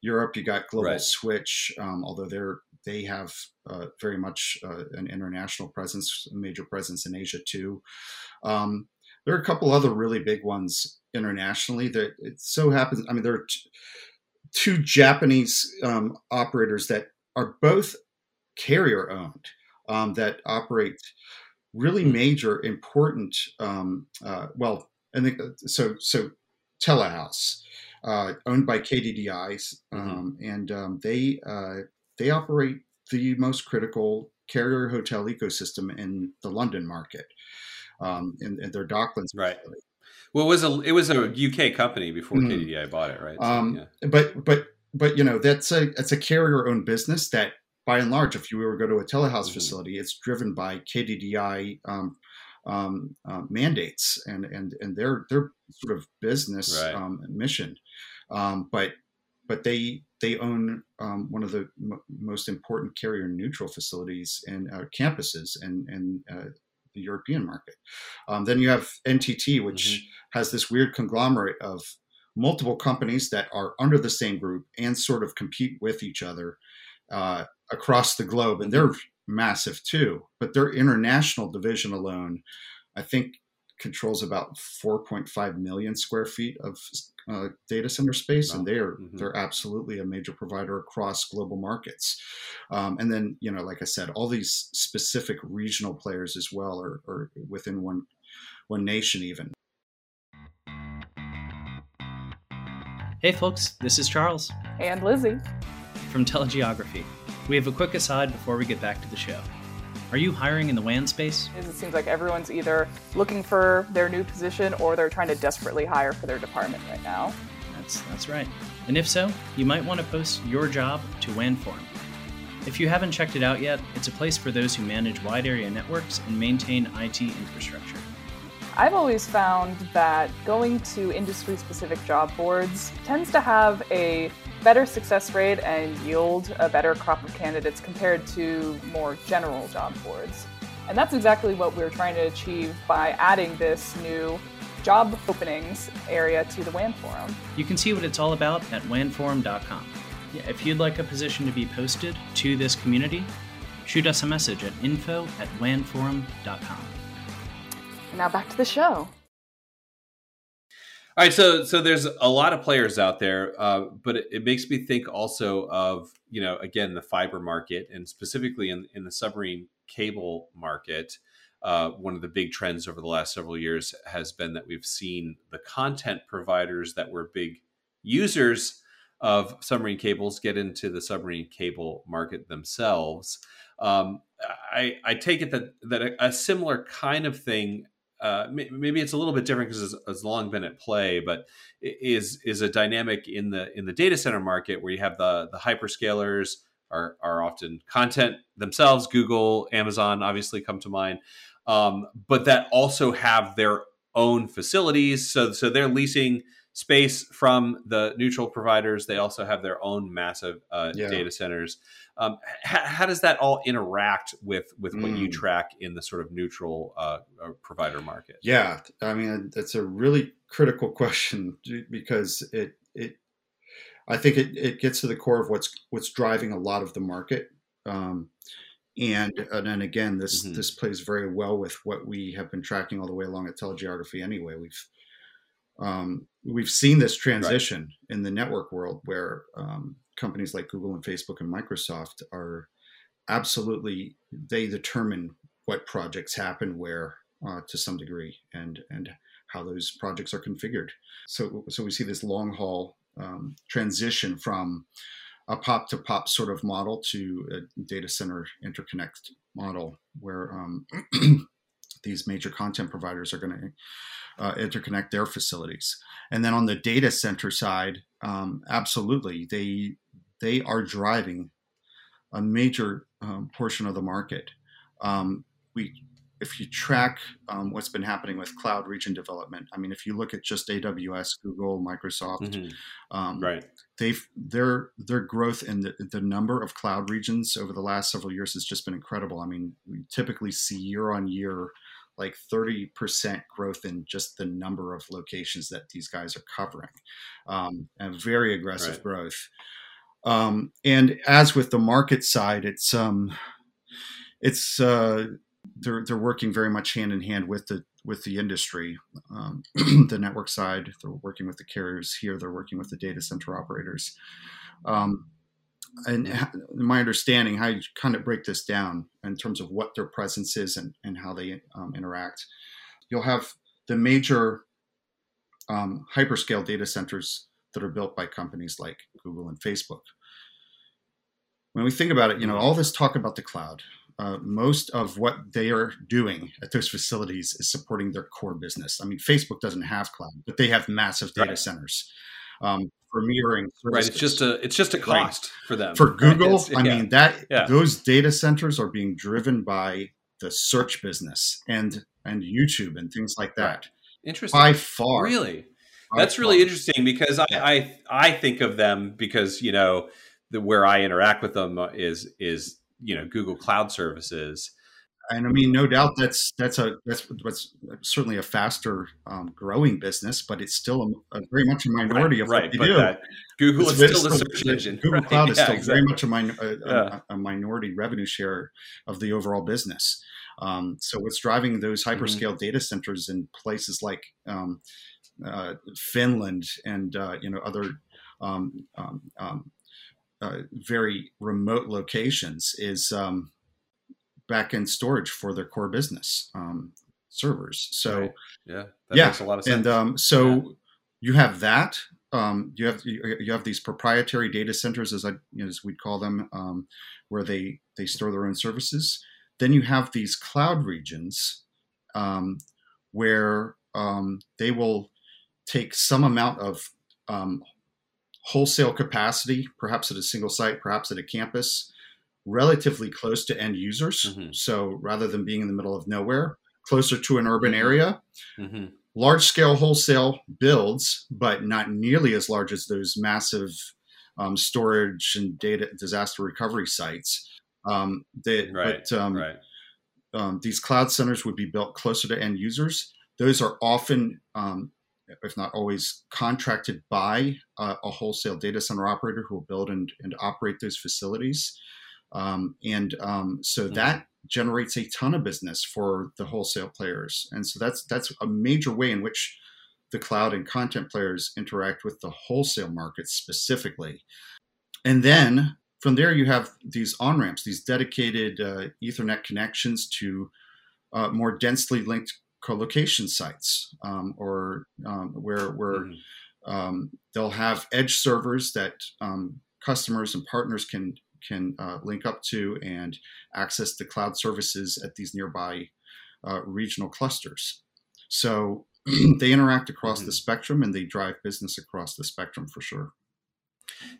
Europe, you got Global right. Switch, um, although they're they have uh, very much uh, an international presence, a major presence in Asia too. Um, there are a couple other really big ones internationally that it so happens. I mean, there are t- two Japanese um, operators that are both carrier owned um, that operate really hmm. major, important. Um, uh, well, and think so. So Telehouse, uh, owned by KDDI, mm-hmm. Um, and um, they uh, they operate the most critical carrier hotel ecosystem in the London market, um, in, in, their Docklands. Right. Facility. Well, it was a it was a UK company before mm. KDDI bought it, right? So, um, yeah. But but but you know that's a it's a carrier owned business that by and large, if you were to go to a Telehouse mm-hmm. facility, it's driven by KDDI um, um, uh, mandates and and and their their sort of business right. um, mission. Um, but but they they own um, one of the m- most important carrier neutral facilities and uh, campuses and and uh, the European market. Um, then you have NTT, which mm-hmm. has this weird conglomerate of multiple companies that are under the same group and sort of compete with each other uh, across the globe, and they're massive too. But their international division alone, I think, controls about 4.5 million square feet of uh, data center space, wow. and they are mm-hmm. they're absolutely a major provider across global markets. Um, and then, you know, like I said, all these specific regional players as well are, are within one one nation even. Hey, folks, this is Charles and Lizzie from TeleGeography. We have a quick aside before we get back to the show. Are you hiring in the WAN space? It seems like everyone's either looking for their new position or they're trying to desperately hire for their department right now. That's that's right. And if so, you might want to post your job to WAN forum. If you haven't checked it out yet, it's a place for those who manage wide area networks and maintain IT infrastructure. I've always found that going to industry specific job boards tends to have a better success rate and yield a better crop of candidates compared to more general job boards. And that's exactly what we're trying to achieve by adding this new job openings area to the WAN forum. You can see what it's all about at wanforum.com. Yeah, if you'd like a position to be posted to this community, shoot us a message at info at wanforum.com. Now back to the show. All right, so so there's a lot of players out there, uh, but it, it, makes me think also of you know again the fiber market and specifically in in the submarine cable market. Uh, one of the big trends over the last several years has been that we've seen the content providers that were big users of submarine cables get into the submarine cable market themselves. Um, I, I, take it that that a, a, similar kind of thing uh, maybe it's a little bit different because it's, it's, long been at play, but is is a dynamic in the in the data center market where you have the the hyperscalers are are often content themselves. Google, Amazon, obviously come to mind, um, but that also have their own facilities. So so they're leasing space from the neutral providers. They also have their own massive uh, yeah. data centers. Um, how, how, does that all interact with with what you mm. track in the sort of neutral uh, uh, provider market? Yeah, I mean that's a really critical (laughs) question because it it I think it, it gets to the core of what's what's driving a lot of the market. Um, and and then again, this mm-hmm. this plays very well with what we have been tracking all the way along at TeleGeography. Anyway, we've um, we've seen this transition right. in the network world where um, companies like Google and Facebook and Microsoft are absolutely they determine what projects happen where uh, to some degree and and how those projects are configured. So so we see this long haul um, transition from a pop to pop sort of model to a data center interconnect model where um, (clears throat) these major content providers are going to uh, interconnect their facilities. And then on the data center side, um, absolutely, they they are driving a major um, portion of the market. Um, we if you track um, what's been happening with cloud region development, I mean, if you look at just AWS, Google, Microsoft, mm-hmm. um, right, they've their their growth in the, the number of cloud regions over the last several years has just been incredible. I mean, we typically see year on year like 30% growth in just the number of locations that these guys are covering, um, and very aggressive right. growth. Um, and as with the market side, it's um, it's uh, they're they're working very much hand in hand with the with the industry, um, (clears throat) the network side. They're working with the carriers here. They're working with the data center operators. Um, and my understanding, how you kind of break this down in terms of what their presence is and, and how they um, interact, you'll have the major um, hyperscale data centers that are built by companies like Google and Facebook. When we think about it, you know, all this talk about the cloud, uh, most of what they are doing at those facilities is supporting their core business. I mean, Facebook doesn't have cloud, but they have massive data right. centers um, for mirroring. Services. Right. It's just a it's just a cost right. for them. For Google, right? I yeah. mean that yeah. those data centers are being driven by the search business and and YouTube and things like that. Interesting. By far, really. That's really interesting because I. I I think of them because you know the where I interact with them is is you know Google Cloud services. And I mean, no doubt that's that's a that's what's certainly a faster um, growing business, but it's still a, a very much a minority right, of what right, they do. Google it's, is still the search engine. Google right? (laughs) Cloud is yeah, still exactly. very much a, min, a, yeah. a, a, minority revenue share of the overall business. Um, so what's driving those mm-hmm. hyperscale mm-hmm. data centers in places like um, uh, Finland and uh, you know other um, um, um uh, very remote locations is um, back-end storage for their core business um, servers. So right. yeah, that yeah. makes a lot of sense. And um, so yeah. you have that. Um, you have you have these proprietary data centers, as I as we'd call them, um, where they they store their own services. Then you have these cloud regions um, where um, they will take some amount of um, wholesale capacity, perhaps at a single site, perhaps at a campus, relatively close to end users. Mm-hmm. So rather than being in the middle of nowhere, closer to an urban mm-hmm. area. Mm-hmm. Large scale wholesale builds, but not nearly as large as those massive um, storage and data disaster recovery sites. Um, they, right, but um, right. Um, these cloud centers would be built closer to end users. Those are often um, if not always, contracted by uh, a wholesale data center operator who will build and, and operate those facilities. Um, and um, so mm-hmm. that generates a ton of business for the wholesale players. And so that's that's a major way in which the cloud and content players interact with the wholesale market specifically. And then from there, you have these on ramps, these dedicated uh, Ethernet connections to uh, more densely linked co-location sites um, or um, where where mm-hmm. um, they'll have edge servers that um, customers and partners can can uh, link up to and access the cloud services at these nearby uh, regional clusters. So (clears throat) they interact across mm-hmm. the spectrum and they drive business across the spectrum for sure.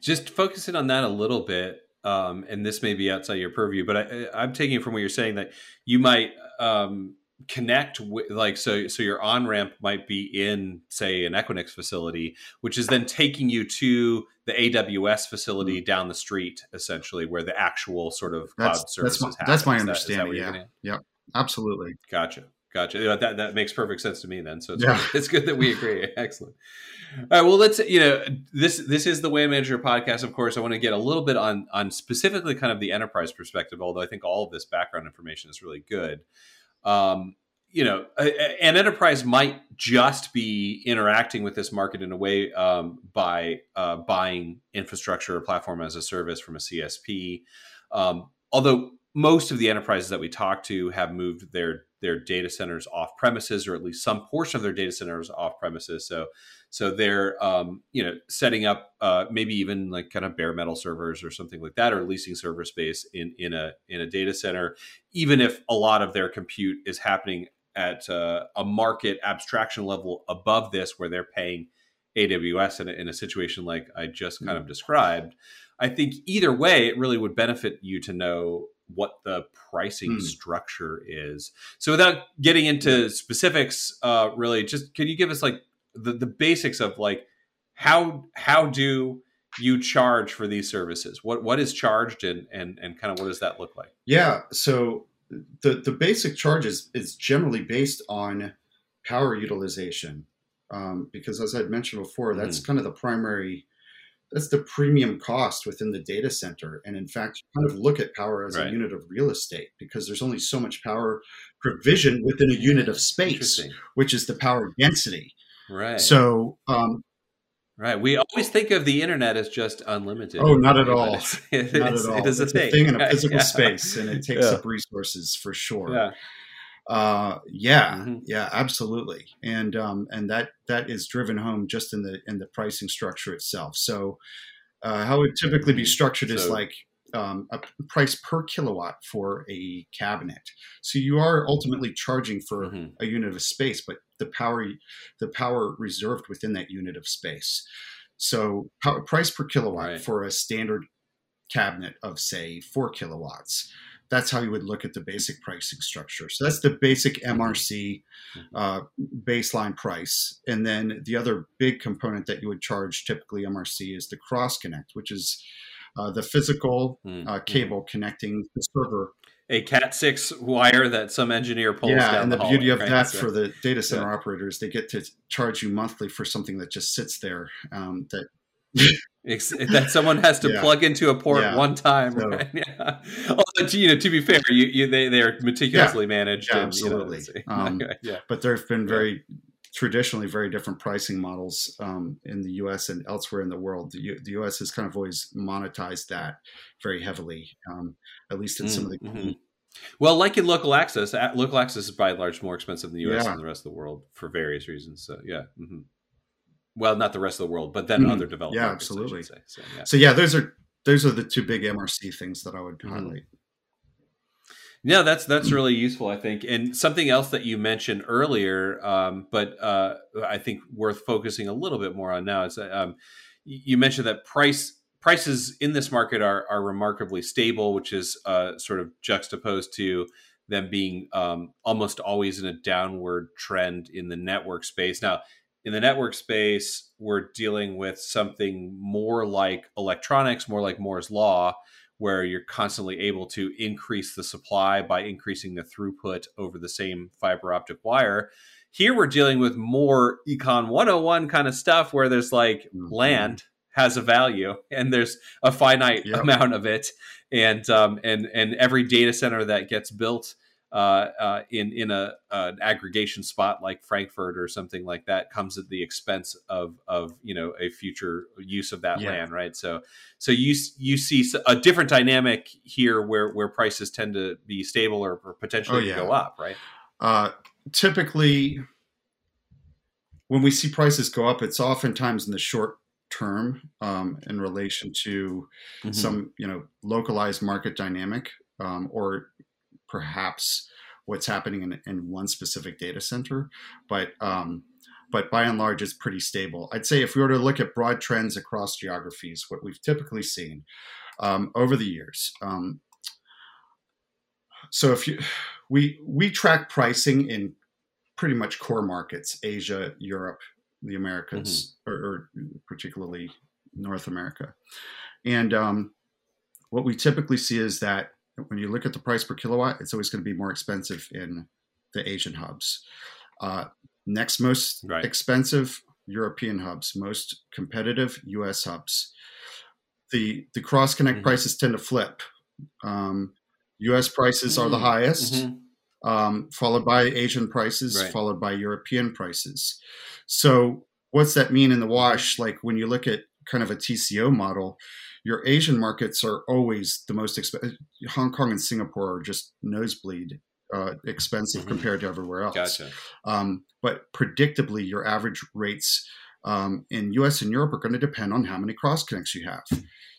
Just focusing on that a little bit, um, and this may be outside your purview, but I, am taking it from what you're saying that you might um, connect with like so so your on ramp might be in say an Equinix facility which is then taking you to the AWS facility mm-hmm. down the street essentially where the actual sort of cloud that's, services that's my, that's my understanding that, that yeah. yeah absolutely. Gotcha gotcha. That that makes perfect sense to me then so it's, yeah. (laughs) it's good that we agree. Excellent. All right well let's you know this this is the WAN manager podcast of course. I want to get a little bit on on specifically kind of the enterprise perspective although i think all of this background information is really good um, you know, a, an enterprise might just be interacting with this market in a way um, by uh, buying infrastructure or platform as a service from a CSP. Um, although most of the enterprises that we talk to have moved their their data centers off premises, or at least some portion of their data centers off premises. So so they're um, you know setting up uh, maybe even like kind of bare metal servers or something like that, or leasing server space in in a in a data center, even if a lot of their compute is happening at uh, a market abstraction level above this, where they're paying AWS in a, in a situation like I just kind of described, I think either way, it really would benefit you to know what the pricing Hmm. structure is. So, without getting into specifics, uh, really, just can you give us like the, the basics of like how how do you charge for these services? What what is charged and and and kind of what does that look like? Yeah. So the the basic charge is, is generally based on power utilization, um, because as I'd mentioned before, that's kind of the primary. That's the premium cost within the data center, and in fact, you kind of look at power as Right. a unit of real estate because there's only so much power provision within a unit of space, which is the power density. Right. So, um, right. We always think of the internet as just unlimited. Oh, not at all. it's- (laughs) it not at all. It is a it's thing. a thing in a physical yeah. space, and it takes Yeah. up resources for sure. Yeah. Uh, yeah, Mhm. yeah, absolutely, and um, and that that is driven home just in the in the pricing structure itself. So, uh, how it typically be structured is like um, a price per kilowatt for a cabinet. So you are ultimately charging for Mhm. a unit of space, but the power the power reserved within that unit of space. So power, price per kilowatt Right. for a standard cabinet of say four kilowatts. That's how you would look at the basic pricing structure. So that's the basic MRC uh, baseline price, and then the other big component that you would charge typically MRC is the cross connect, which is uh, the physical Mm, uh, mm. cable connecting the server. A Cat six wire that some engineer pulls yeah, down and the, the, beauty hallway, of right? that So- for the data center operators, they get to charge you monthly for something that just sits there. Um, that (laughs) that someone has to (laughs) Yeah. plug into a port Yeah. one time. So- right? (laughs) Yeah. Although, to, you know, to be fair, you, you they they are meticulously managed. Yeah, and, you know, absolutely. Um, yeah. but there have been Yeah. very traditionally very different pricing models um, in the U.S. and elsewhere in the world. The, U- the U.S. has kind of always monetized that very heavily, um, at least in some of the. Mm, mhm. Well, like in local access, local access is by and large more expensive in the U.S. Yeah. than the rest of the world for various reasons. So, yeah. hmm Well, not the rest of the world, but then Mhm. other developed Yeah, absolutely. So, yeah. So yeah, those are those are the two big MRC things that I would Mhm. highlight. Yeah, that's that's really useful, I think. And something else that you mentioned earlier, um, but uh, I think worth focusing a little bit more on now is um, you mentioned that price prices in this market are are remarkably stable, which is uh, sort of juxtaposed to them being um, almost always in a downward trend in the network space. Now, in the network space, we're dealing with something more like electronics, more like Moore's law, where you're constantly able to increase the supply by increasing the throughput over the same fiber optic wire. Here we're dealing with more Econ 101 kind of stuff where there's like Mhm. land has a value and there's a finite Yep. amount of it and um, and and every data center that gets built uh, uh, in in a an aggregation spot like Frankfurt or something like that comes at the expense of of you know a future use of that Yeah. land, right? So so you you see a different dynamic here where where prices tend to be stable or, or potentially Oh, yeah. go up, right? Uh, typically, when we see prices go up, it's oftentimes in the short term um, in relation to Mm-hmm. some you know localized market dynamic um, or perhaps what's happening in, in one specific data center but um, but by and large it's pretty stable. I'd say if we were to look at broad trends across geographies what we've typically seen um, over the years um, so if you we we track pricing in pretty much core markets asia europe the americas or, or particularly north america. And um, what we typically see is that when you look at the price per kilowatt, it's always going to be more expensive in the Asian hubs. Uh, next most Right. expensive European hubs, most competitive U.S. hubs. The the cross connect Mhm. prices tend to flip. Um, U.S. prices are the Mm, highest, Mhm. um, followed by Asian prices, Right. followed by European prices. So, what's that mean in the wash? Like when you look at kind of a TCO model, your Asian markets are always the most expensive. Hong Kong and Singapore are just nosebleed uh, expensive Mhm. compared to everywhere else. Gotcha. Um, but predictably, your average rates um, in US and Europe are going to depend on how many cross connects you have.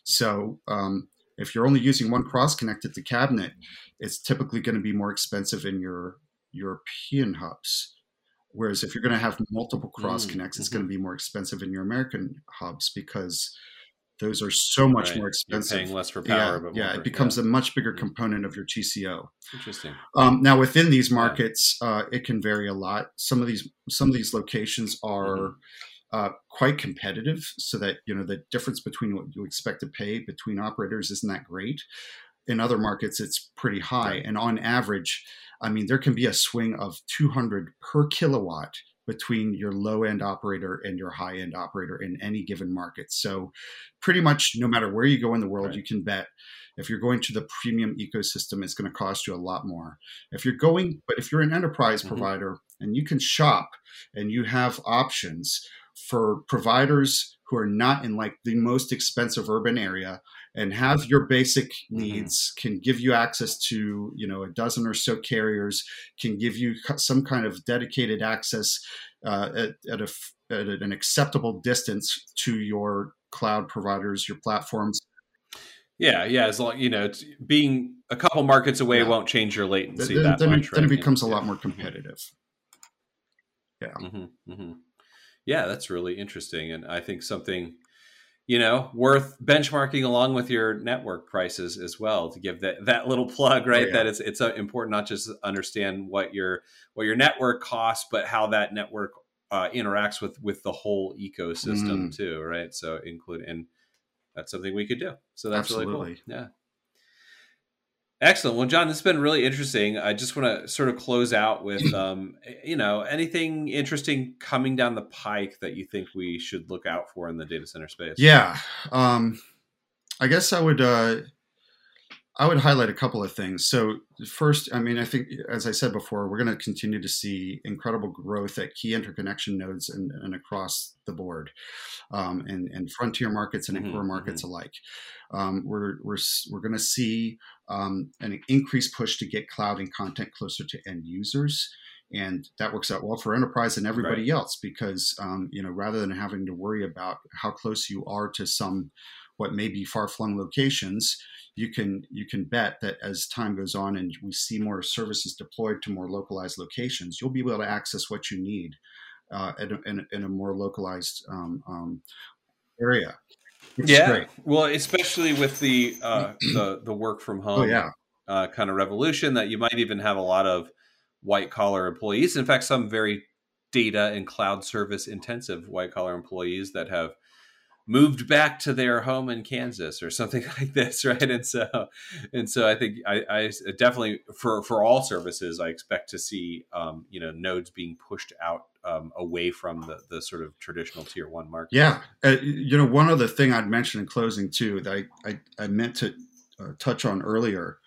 So, um, if you're only using one cross connect at the cabinet, it's typically going to be more expensive in your European hubs. Whereas if you're going to have multiple cross Mm, connects, it's mhm. going to be more expensive in your American hubs because those are so much Right. more You're expensive. paying less for yeah, power, but more yeah, for- it becomes a much bigger Mhm. component of your TCO. interesting. Um, now within these markets, uh, it can vary a lot. Some of these some of these locations are Mhm. uh, quite competitive, so that you know the difference between what you expect to pay between operators isn't that great. In other markets, it's pretty high, Right. and on average, I mean, there can be a swing of 200 per kilowatt between your low end operator and your high end operator in any given market. So, pretty much no matter where you go in the world, Right. you can bet if you're going to the premium ecosystem, it's going to cost you a lot more. If you're going, but if you're an enterprise Mhm. provider and you can shop and you have options for providers who are not in like the most expensive urban area and have your basic Mhm. needs can give you access to you know a dozen or so carriers can give you some kind of dedicated access uh, at, at, a, at an acceptable distance to your cloud providers your platforms Yeah, yeah. As long you know, it's, being a couple markets away Yeah. won't change your latency then, that then much. it, then it right? becomes a lot more competitive hmm hmm Yeah, that's really interesting, and I think something you know worth benchmarking along with your network prices as well to give that that little plug, right? Oh, yeah. That it's it's uh, important not just understand what your what your network costs, but how that network uh, interacts with with the whole ecosystem Mm. too, right? So include and that's something we could do. So that's really cool. Yeah. Excellent. Well, Jon, this has been really interesting. I just want to sort of close out with, (clears throat) um, you know, anything interesting coming down the pike that you think we should look out for in the data center space. Yeah, um, I guess I would uh, I would highlight a couple of things. So first, I mean, I think as I said before, we're going to continue to see incredible growth at key interconnection nodes and, and across the board, um, and, and frontier markets and Mhm, core markets alike. Um, we're we're we're going to see um, an increased push to get cloud and content closer to end users. And that works out well for enterprise and everybody else because um, you know rather than having to worry about how close you are to some what may be far flung locations, you can you can bet that as time goes on and we see more services deployed to more localized locations, you'll be able to access what you need uh, in, a, in, a, in a more localized um, um, area. Is yeah. great. Well, especially with the uh, (clears throat) the the work from home Oh yeah, uh, kind of revolution, that you might even have a lot of white collar employees. In fact, some very data and cloud service intensive white collar employees that have moved back to their home in Kansas or something (laughs) like this, right? And so, and so, I think I, I definitely for for all services, I expect to see um, you know nodes being pushed out um, away from the the sort of traditional tier one market. yeah. Uh, you know, one other thing I'd mention in closing too that I I, I meant to uh, touch on earlier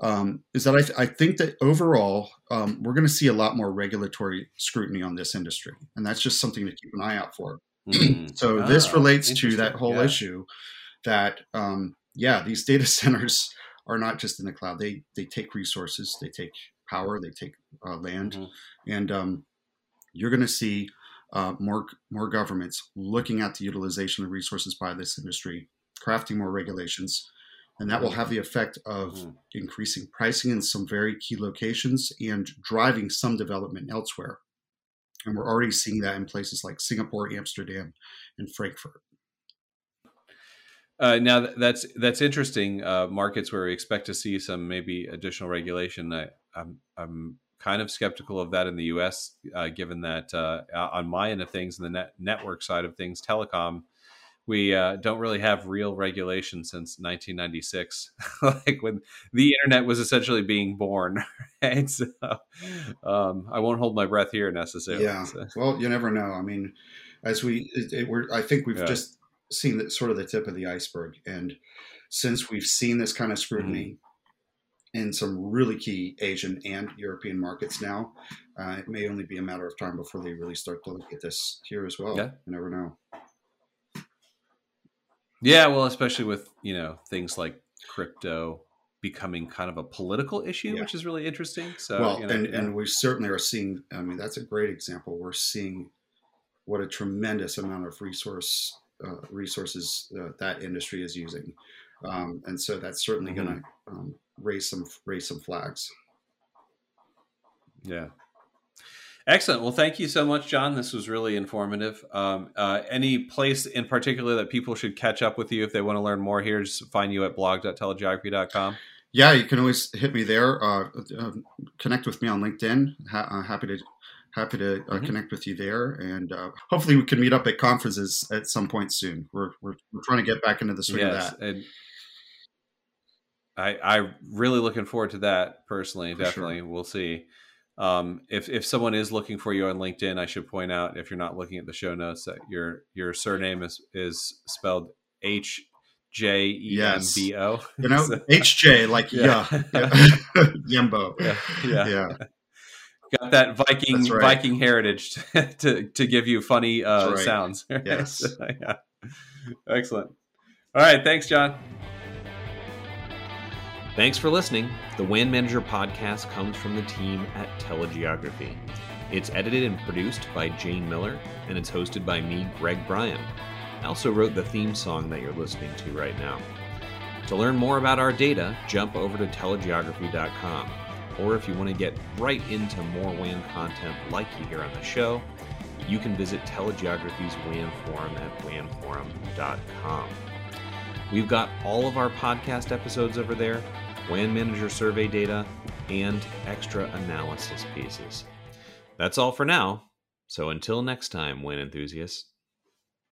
um, is that I, th- I think that overall um, we're going to see a lot more regulatory scrutiny on this industry, and that's just something to keep an eye out for. Mm. (clears throat) So this Ah, relates to that whole Yeah. issue that um, yeah, these data (laughs) centers are not just in the cloud. They they take resources, they take power, they take uh, land, Mhm. and um, you're going to see uh, more more governments looking at the utilization of resources by this industry, crafting more regulations, and that will have the effect of Mhm. increasing pricing in some very key locations and driving some development elsewhere. And we're already seeing that in places like Singapore, Amsterdam, and Frankfurt. Uh, now that's that's interesting. Uh, markets where we expect to see some maybe additional regulation. I, I'm I'm kind of skeptical of that in the U.S. Uh, given that uh, on my end of things, in the net network side of things, telecom, we uh, don't really have real regulation since 1996, (laughs) like when the internet was essentially being born. (laughs) Right, so um, I won't hold my breath here necessarily. Yeah. So- Well, you never know. I mean, as we, it, it, we're, I think we've Yeah. just seen the, sort of the tip of the iceberg. And since we've seen this kind of scrutiny Mm-hmm. in some really key Asian and European markets now, uh, it may only be a matter of time before they really start to look at this here as well. Yeah. You never know. Yeah, well, especially with you know things like crypto becoming kind of a political issue, Yeah. which is really interesting. So, well, you know, and, yeah. and we certainly are seeing, I mean, that's a great example. We're seeing what a tremendous amount of resource uh, resources uh, that industry is using. Um, and so that's certainly Mm-hmm. going to um, raise some raise some flags. Yeah. Excellent. Well, thank you so much, Jon. This was really informative. Um, uh, any place in particular that people should catch up with you if they want to learn more here, just find you at blog.telegeography.com. Yeah, you can always hit me there. Uh, uh, connect with me on LinkedIn. Ha- uh, happy to happy to uh, mm-hmm. connect with you there, and uh, hopefully we can meet up at conferences at some point soon. We're we're, we're trying to get back into the swing yes, of that. And- I I really looking forward to that personally. For definitely, sure. we'll see. Um, if if someone is looking for you on LinkedIn, I should point out if you're not looking at the show notes that your your surname is is spelled H J E M B O. You (laughs) know, H J like yeah, yeah. (laughs) (laughs) Yembo. Yeah, yeah. yeah. Got that Viking right. Viking heritage to to give you funny uh, right. sounds. Yes. so, yeah. Excellent. All right. Thanks, Jon. Thanks for listening. The WAN Manager podcast comes from the team at TeleGeography. It's edited and produced by Jane Miller, and it's hosted by me, Greg Bryan. I also wrote the theme song that you're listening to right now. To learn more about our data, jump over to telegeography.com. Or if you want to get right into more WAN content like you hear on the show, you can visit TeleGeography's WAN forum at wanforum.com. We've got all of our podcast episodes over there, WAN Manager survey data, and extra analysis pieces. That's all for now. So until next time, WAN enthusiasts.